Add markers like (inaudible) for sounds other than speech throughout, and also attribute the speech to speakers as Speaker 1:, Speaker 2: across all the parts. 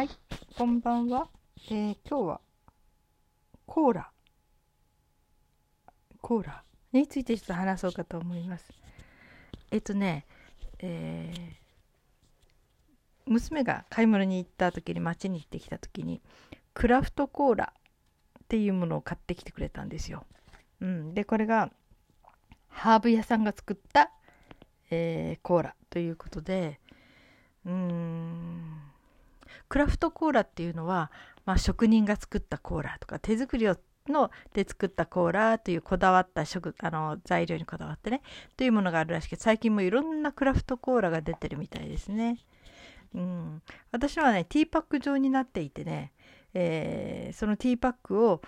Speaker 1: はい、こんばんは。えー、今日はコーラ、コーラについてちょっと話そうかと思います。えっとね、えー、娘が買い物に行った時に街に行ってきた時にクラフトコーラっていうものを買ってきてくれたんですよ。うん、でこれがハーブ屋さんが作った、えー、コーラということでうーんクラフトコーラっていうのは、まあ、職人が作ったコーラとか手作りをので作ったコーラというこだわった食あの材料にこだわってねというものがあるらしく最近もいろんなクラフトコーラが出てるみたいですね。うん、私はねティーパック状になっていてね、えー、そのティーパックを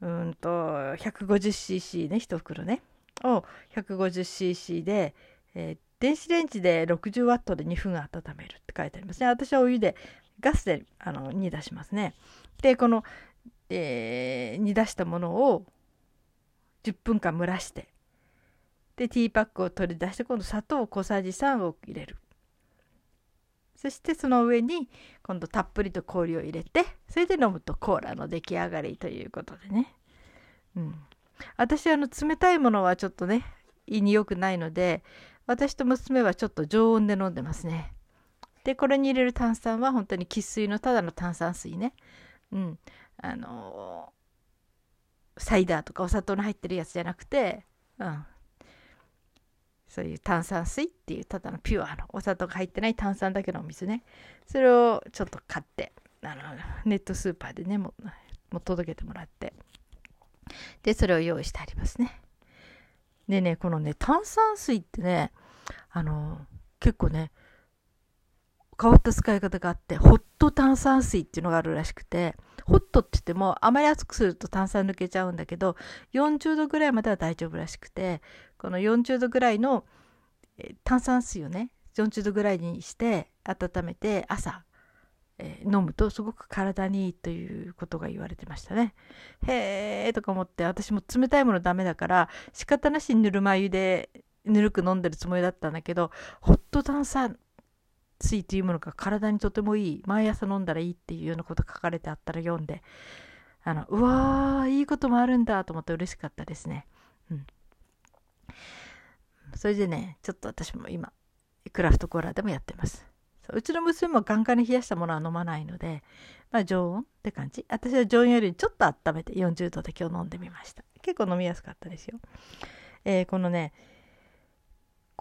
Speaker 1: うんと 150cc ね1袋ねを 150cc で、えー、電子レンジで 60W で2分温めるって書いてありますね。私はお湯でガスであの煮出しますね。でこの、えー、煮出したものを10分間蒸らしてでティーパックを取り出して今度砂糖小さじ3を入れる。そしてその上に今度たっぷりと氷を入れてそれで飲むとコーラの出来上がりということでね、うん、私あの冷たいものはちょっとね胃に良くないので私と娘はちょっと常温で飲んでますね。でこれに入れる炭酸は本当に生粋のただの炭酸水ね。うん。あのー、サイダーとかお砂糖の入ってるやつじゃなくてうん。そういう炭酸水っていうただのピュアのお砂糖が入ってない炭酸だけのお水ね。それをちょっと買ってあのネットスーパーでねもも届けてもらって。でそれを用意してありますね。でねこのね炭酸水ってねあの結構ね変わった使い方があってホット炭酸水っていうのがあるらしくてホットって言ってもあまり熱くすると炭酸抜けちゃうんだけど40度ぐらいまでは大丈夫らしくてこの40度ぐらいの炭酸水をね40度ぐらいにして温めて朝、えー、飲むとすごく体にいいということが言われてましたね。へえとか思って私も冷たいものダメだから仕方なしにぬるま湯でぬるく飲んでるつもりだったんだけどホット炭酸水というものが体にとてもいい。毎朝飲んだらいいっていうようなこと書かれてあったら読んであのうわーいいこともあるんだと思って嬉しかったですね。うん、それでねちょっと私も今クラフトコーラでもやってます。うちの娘もガンガンに冷やしたものは飲まないので、まあ、常温って感じ。私は常温よりちょっと温めて40度で今日飲んでみました。結構飲みやすかったですよ、えー、このね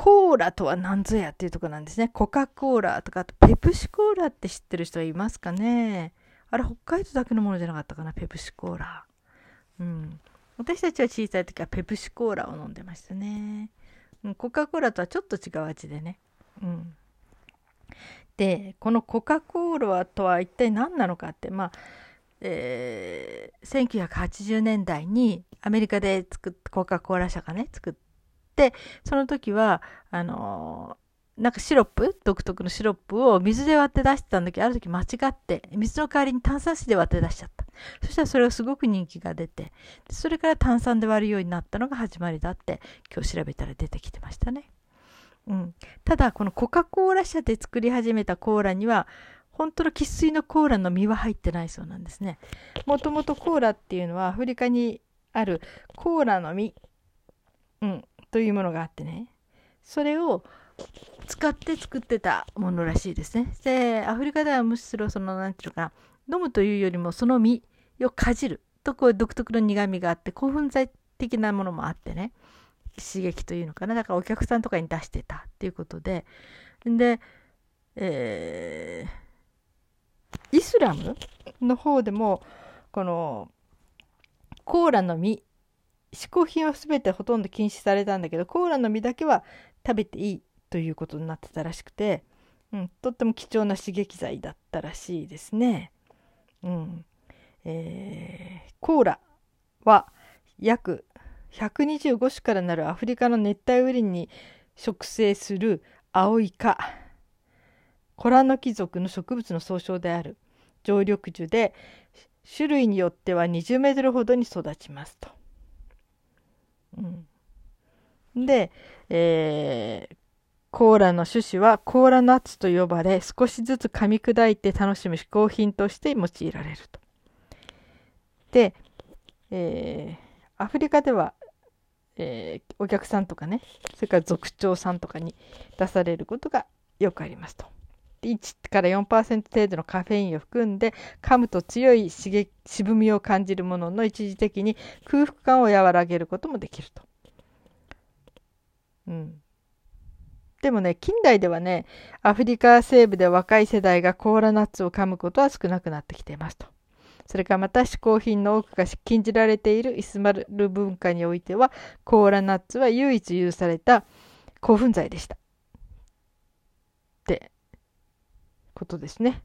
Speaker 1: コーラとは何ぞやっていうとこなんですね。コカ・コーラとか、あとペプシコーラって知ってる人はいますかねあれ、北海道だけのものじゃなかったかな、ペプシコーラ。うん。私たちは小さい時はペプシコーラを飲んでましたね。うん、コカ・コーラとはちょっと違う味でね。うん。で、このコカ・コーラとは一体何なのかって、まあ、えー、1980年代にアメリカで作っコカ・コーラ社がね作っでその時はあのー、なんかシロップ独特のシロップを水で割って出してたんだけどある時間違って水の代わりに炭酸水で割って出しちゃった。そしたらそれがすごく人気が出てそれから炭酸で割るようになったのが始まりだって今日調べたら出てきてましたね、うん、ただこのコカ・コーラ社で作り始めたコーラには本当の生粋のコーラの実は入ってないそうなんですね。もともとコーラっていうのはアフリカにあるコーラの実、うん、というものがあってね。それを使って作ってたものらしいですね。でアフリカではむしろその何て言うか飲むというよりもその実をかじるとこう独特の苦みがあって興奮剤的なものもあってね。刺激というのかな。だからお客さんとかに出してたっていうことで。で、えー、イスラムの方でもこのコーラの実嗜好品は全てほとんど禁止されたんだけどコーラの実だけは食べていいということになってたらしくて、うん、とっても貴重な刺激剤だったらしいですね。うんえー、コーラは約125種からなるアフリカの熱帯雨林に植生するアオイ科コラノキ属の植物の総称である常緑樹で種類によっては20メートルほどに育ちますと。で、えー、コーラの種子はコーラナッツと呼ばれ少しずつ噛み砕いて楽しむ嗜好品として用いられると。で、えー、アフリカでは、えー、お客さんとかねそれから族長さんとかに出されることがよくありますと。1から4%程度のカフェインを含んで噛むと強い刺激渋みを感じるものの一時的に空腹感を和らげることもできると。うん、でもね近代ではねアフリカ西部で若い世代がコーラナッツを噛むことは少なくなってきていますと。それからまた嗜好品の多くが禁じられているイスマル文化においてはコーラナッツは唯一許された興奮剤でした。ってことですね。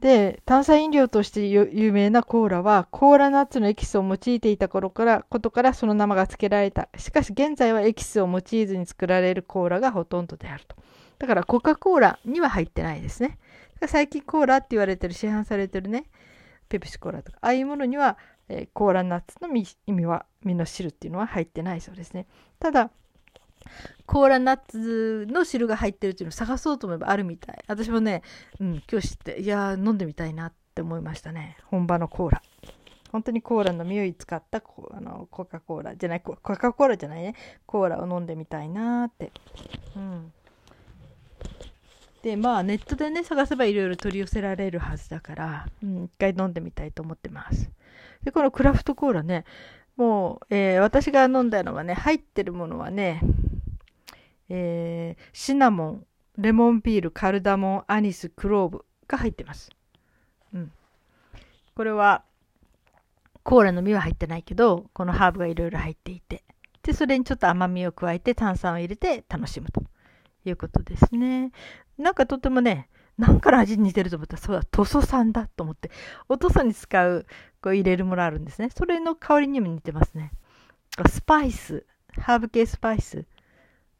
Speaker 1: で炭酸飲料として有名なコーラはコーラナッツのエキスを用いていた頃からことからその名前が付けられた。しかし現在はエキスを用いずに作られるコーラがほとんどであると。だからコカ・コーラには入ってないですね。最近コーラって言われてる市販されてるねペプシコーラとかああいうものには、えー、コーラナッツの意味は身の汁っていうのは入ってないそうですね。ただコーラナッツの汁が入ってるっていうのを探そうと思えばあるみたい。私もね、うん、今日知っていや飲んでみたいなって思いましたね。本場のコーラ。本当にコーラの匂い使ったあのコカ・コーラ。じゃないコカ・コーラじゃないね。コーラを飲んでみたいなって。うん。でまあネットでね探せばいろいろ取り寄せられるはずだから、うん、一回飲んでみたいと思ってます。でこのクラフトコーラねもう、えー、私が飲んだのはね入ってるものはねえー、シナモンレモンピールカルダモンアニスクローブが入ってます、うん、これはコーラの実は入ってないけどこのハーブがいろいろ入っていて。でそれにちょっと甘みを加えて炭酸を入れて楽しむと。いうことですね。なんかとってもね何から味に似てると思ったらそうだ塗装酸だと思って。お塗装に使うこう入れるものあるんですね。それの香りにも似てますね。スパイスハーブ系スパイス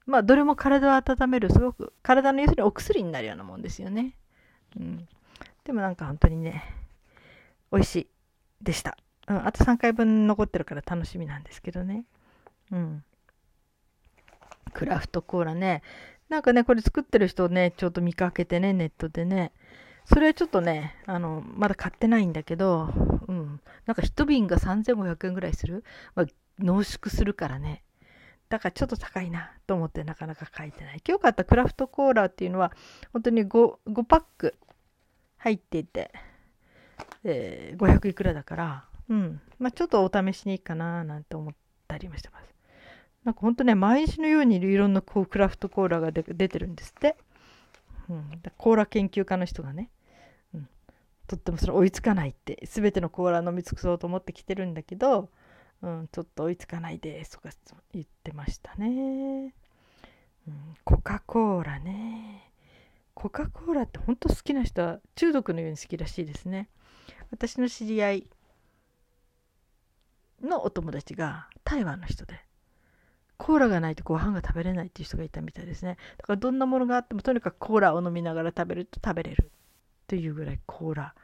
Speaker 1: まあ、どれも体を温める、すごく、体の要するにお薬になるようなもんですよね。うん。でもなんか本当にね、美味しいでした。うん、あと3回分残ってるから楽しみなんですけどね。うん。クラフトコーラね。なんかね、これ作ってる人をね、ちょっと見かけてね、ネットでね。それはちょっとね、あの、まだ買ってないんだけど、うん。なんか1瓶が3500円ぐらいする？まあ、濃縮するからね。だからちょっと高いなと思ってなかなか書いてない。今日買ったクラフトコーラっていうのは本当に 5, 5パック入っていて、えー、500いくらだから、うん。まあちょっとお試しにいいかななんて思ったりもしてます。なんか本当ね、毎日のようにいろんなこうクラフトコーラが出てるんですって。うん、コーラ研究家の人がね、うん、とってもそれ追いつかないって、全てのコーラ飲み尽くそうと思ってきてるんだけど、うん、ちょっと追いつかないですとか言ってましたね。うん、コカ・コーラね。コカ・コーラって本当好きな人は中毒のように好きらしいですね。私の知り合いのお友達が台湾の人で、コーラがないとご飯が食べれないっていう人がいたみたいですね。だからどんなものがあってもとにかくコーラを飲みながら食べると食べれるというぐらいコーラ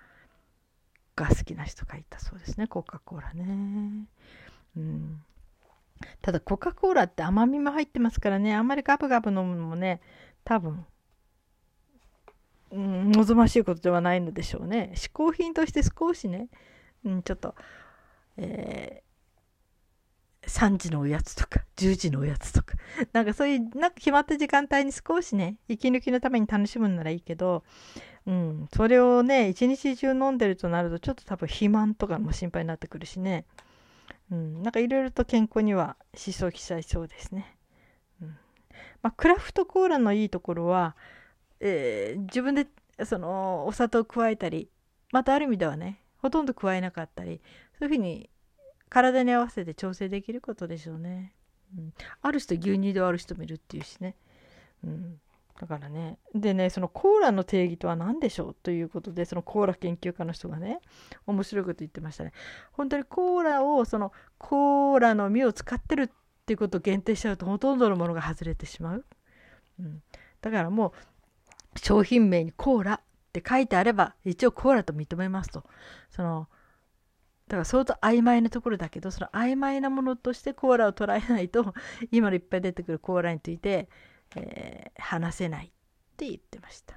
Speaker 1: が好きな人がいたそうですね。コカ・コーラね。ただコカ・コーラって甘みも入ってますからね。あんまりガブガブ飲むのもね多分、うん、望ましいことではないのでしょうね。嗜好品として少しね、うん、ちょっと、えー、3時のおやつとか10時のおやつとか。なんかそういうなんか決まった時間帯に少しね息抜きのために楽しむんならいいけどうん、それをね一日中飲んでるとなるとちょっと多分肥満とかも心配になってくるしね。うん、なんかいろいろと健康にはしそうきちゃいそうですね。うんまあ、クラフトコーラのいいところは、えー、自分でそのお砂糖を加えたりまたある意味ではねほとんど加えなかったりそういうふうに体に合わせて調整できることでしょうね。うん、ある人牛乳である人もいるっていうしね。うん、だからね。でねそのコーラの定義とは何でしょうということでそのコーラ研究家の人がね面白いこと言ってましたね。本当にコーラをそのコーラの実を使ってるっていうことを限定しちゃうとほとんどのものが外れてしまう、うん、だからもう商品名にコーラって書いてあれば一応コーラと認めますと。そのだから相当曖昧なところだけどその曖昧なものとしてコーラを捉えないと今のいっぱい出てくるコーラについて、えー、話せないって言ってました。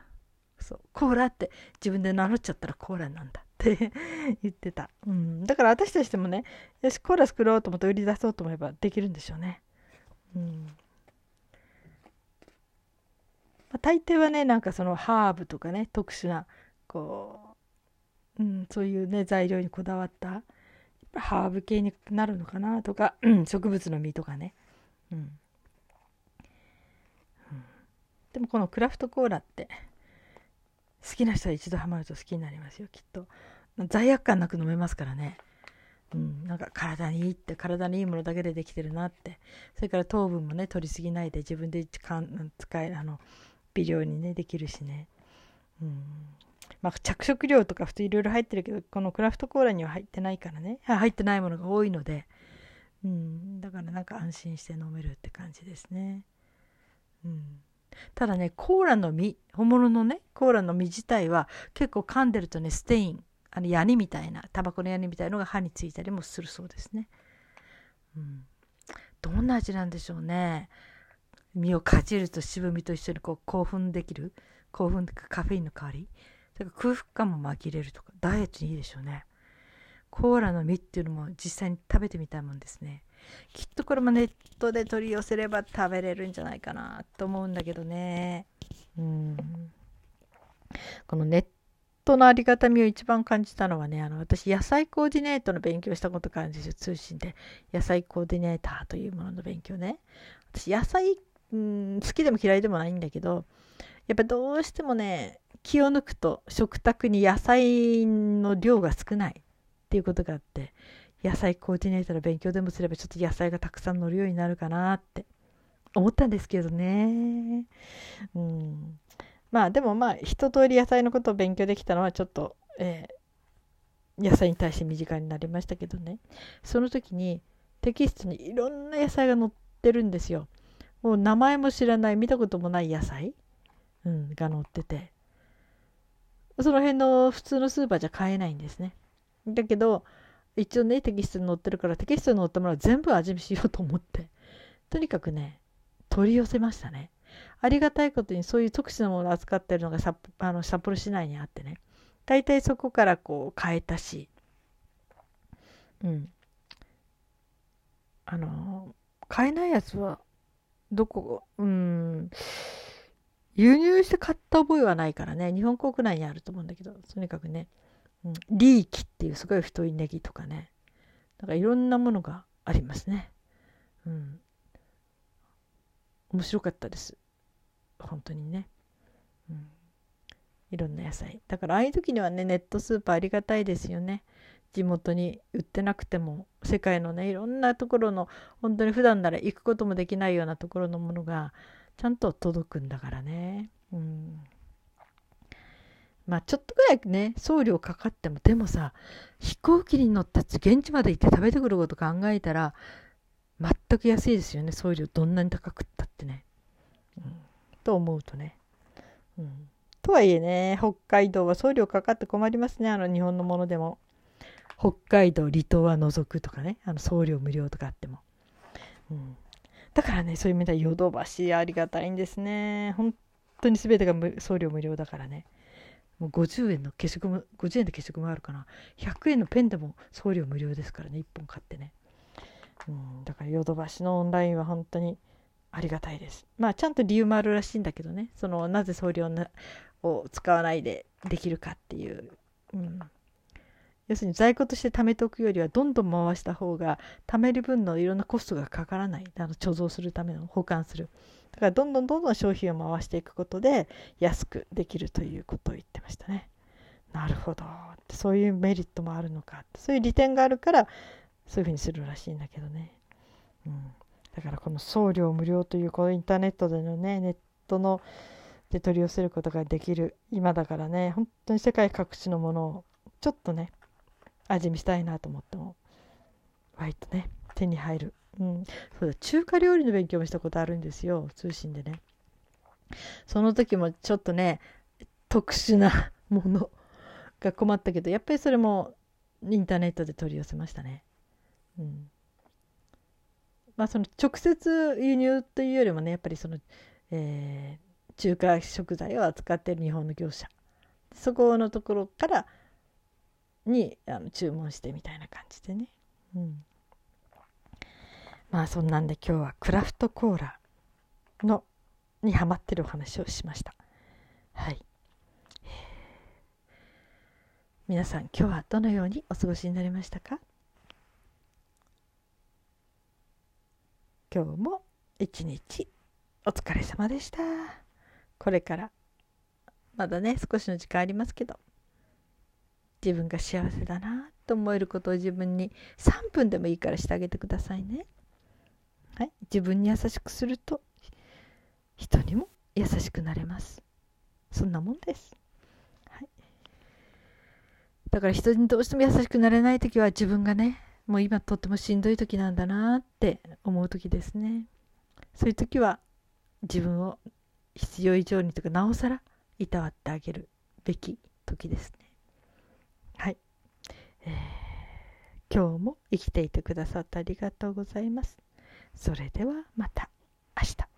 Speaker 1: そうコーラって自分で名乗っちゃったらコーラなんだって (laughs) 言ってた、うん、だから私としてもねよしコーラ作ろうと思って売り出そうと思えばできるんでしょうね。うん。まあ、大抵はねなんかそのハーブとかね特殊なこう、うん、そういうね材料にこだわったハーブ系になるのかなとか、うん、植物の実とかね、うん、でもこのクラフトコーラって好きな人は一度ハマると好きになりますよきっと。罪悪感なく飲めますからね。うん、なんか体にいいって体にいいものだけでできてるなって。それから糖分もね取りすぎないで自分で使えあの微量にねできるしね、うん。まあ、着色料とか普通いろいろ入ってるけどこのクラフトコーラには入ってないからね。入ってないものが多いので、うん、だからなんか安心して飲めるって感じですね、うん、ただねコーラの実本物のねコーラの実自体は結構噛んでるとねステインあのヤニみたいなタバコのヤニみたいのが歯についたりもするそうですね、うん、どんな味なんでしょうね。身をかじると渋みと一緒にこう興奮できる興奮カフェインの代わりそれから空腹感も紛れるとかダイエットにいいでしょうね。コーラの実っていうのも実際に食べてみたいもんですね。きっとこれもネットで取り寄せれば食べれるんじゃないかなと思うんだけどね。うん。このネットのありがたみを一番感じたのはねあの私野菜コーディネートの勉強したことがあるんですよ通信で野菜コーディネーターというものの勉強ね。私野菜うん好きでも嫌いでもないんだけどやっぱどうしてもね気を抜くと食卓に野菜の量が少ないっていうことがあって野菜コーディネーターの勉強でもすればちょっと野菜がたくさん乗るようになるかなって。思ったんですけどね。うん。まあでもまあ一通り野菜のことを勉強できたのはちょっと、えー、野菜に対して身近になりましたけどね。その時にテキストにいろんな野菜が載ってるんですよ。もう名前も知らない見たこともない野菜、うん、が載ってて。その辺の普通のスーパーじゃ買えないんですね。だけど一応ねテキストに載ってるからテキストに載ったものは全部味見しようと思って。とにかくね取り寄せましたね。ありがたいことにそういう特殊なものを扱ってるのが札あの札幌市内にあってね。大体そこからこう買えたし。うん。あの買えないやつはどこ、うん、輸入して買った覚えはないからね、日本国内にあると思うんだけど、とにかくね、うん、リーキっていうすごい太いネギとかね、なんかいろんなものがありますね。うん。面白かったです。本当にね。うん。いろんな野菜。だからああいう時にはね、ネットスーパーありがたいですよね。地元に売ってなくても世界のねいろんなところの本当に普段なら行くこともできないようなところのものがちゃんと届くんだからね。うんまあちょっとぐらいね送料かかってもでもさ飛行機に乗ったって現地まで行って食べてくること考えたら全く安いですよね送料どんなに高くったってね。うん、と思うとね。うん、とはいえね北海道は送料かかって困りますねあの日本のものでも。北海道離島は除くとかねあの送料無料とかあっても、うん、だからねそういう意味ではヨドバシありがたいんですね本当に全てが送料無料だからねもう50円の消しゴム50円で消しゴムあるかな。100円のペンでも送料無料ですからね。1本買ってね、うん、だからヨドバシのオンラインは本当にありがたいです。まあちゃんと理由もあるらしいんだけどね。そのなぜ送料を使わないでできるかっていう、うん、要するに在庫として貯めておくよりはどんどん回した方が貯める分のいろんなコストがかからない。あの貯蔵するための保管する。だからどんどんどんどん商品を回していくことで安くできるということを言ってましたね。なるほど。そういうメリットもあるのか。そういう利点があるからそういうふうにするらしいんだけどね、うん、だからこの送料無料というこのインターネットでのねネットので取り寄せることができる今だからね本当に世界各地のものをちょっとね味見したいなと思っても割とね手に入る、うん、そうだ中華料理の勉強もしたことあるんですよ通信でね。その時もちょっとね特殊な (laughs) ものが困ったけどやっぱりそれもインターネットで取り寄せましたね。うん。まあ、その直接輸入というよりもねやっぱりその、えー、中華食材を扱っている日本の業者。そこのところからにあの注文してみたいな感じでね、うん、まあそんなんで今日はクラフトコーラのにハマってるお話をしました。はい。皆さん今日はどのようにお過ごしになりましたか？今日も一日お疲れ様でした。これからまだね少しの時間ありますけど自分が幸せだなと思えることを自分に3分でもいいからしてあげてくださいね。はい、自分に優しくすると人にも優しくなれます。そんなもんです。はい、だから人にどうしても優しくなれない時は自分がねもう今とってもしんどい時なんだなって思う時ですね。そういう時は自分を必要以上にとかなおさらいたわってあげるべき時ですね。はい、えー、今日も生きていてくださってありがとうございます。それではまた明日。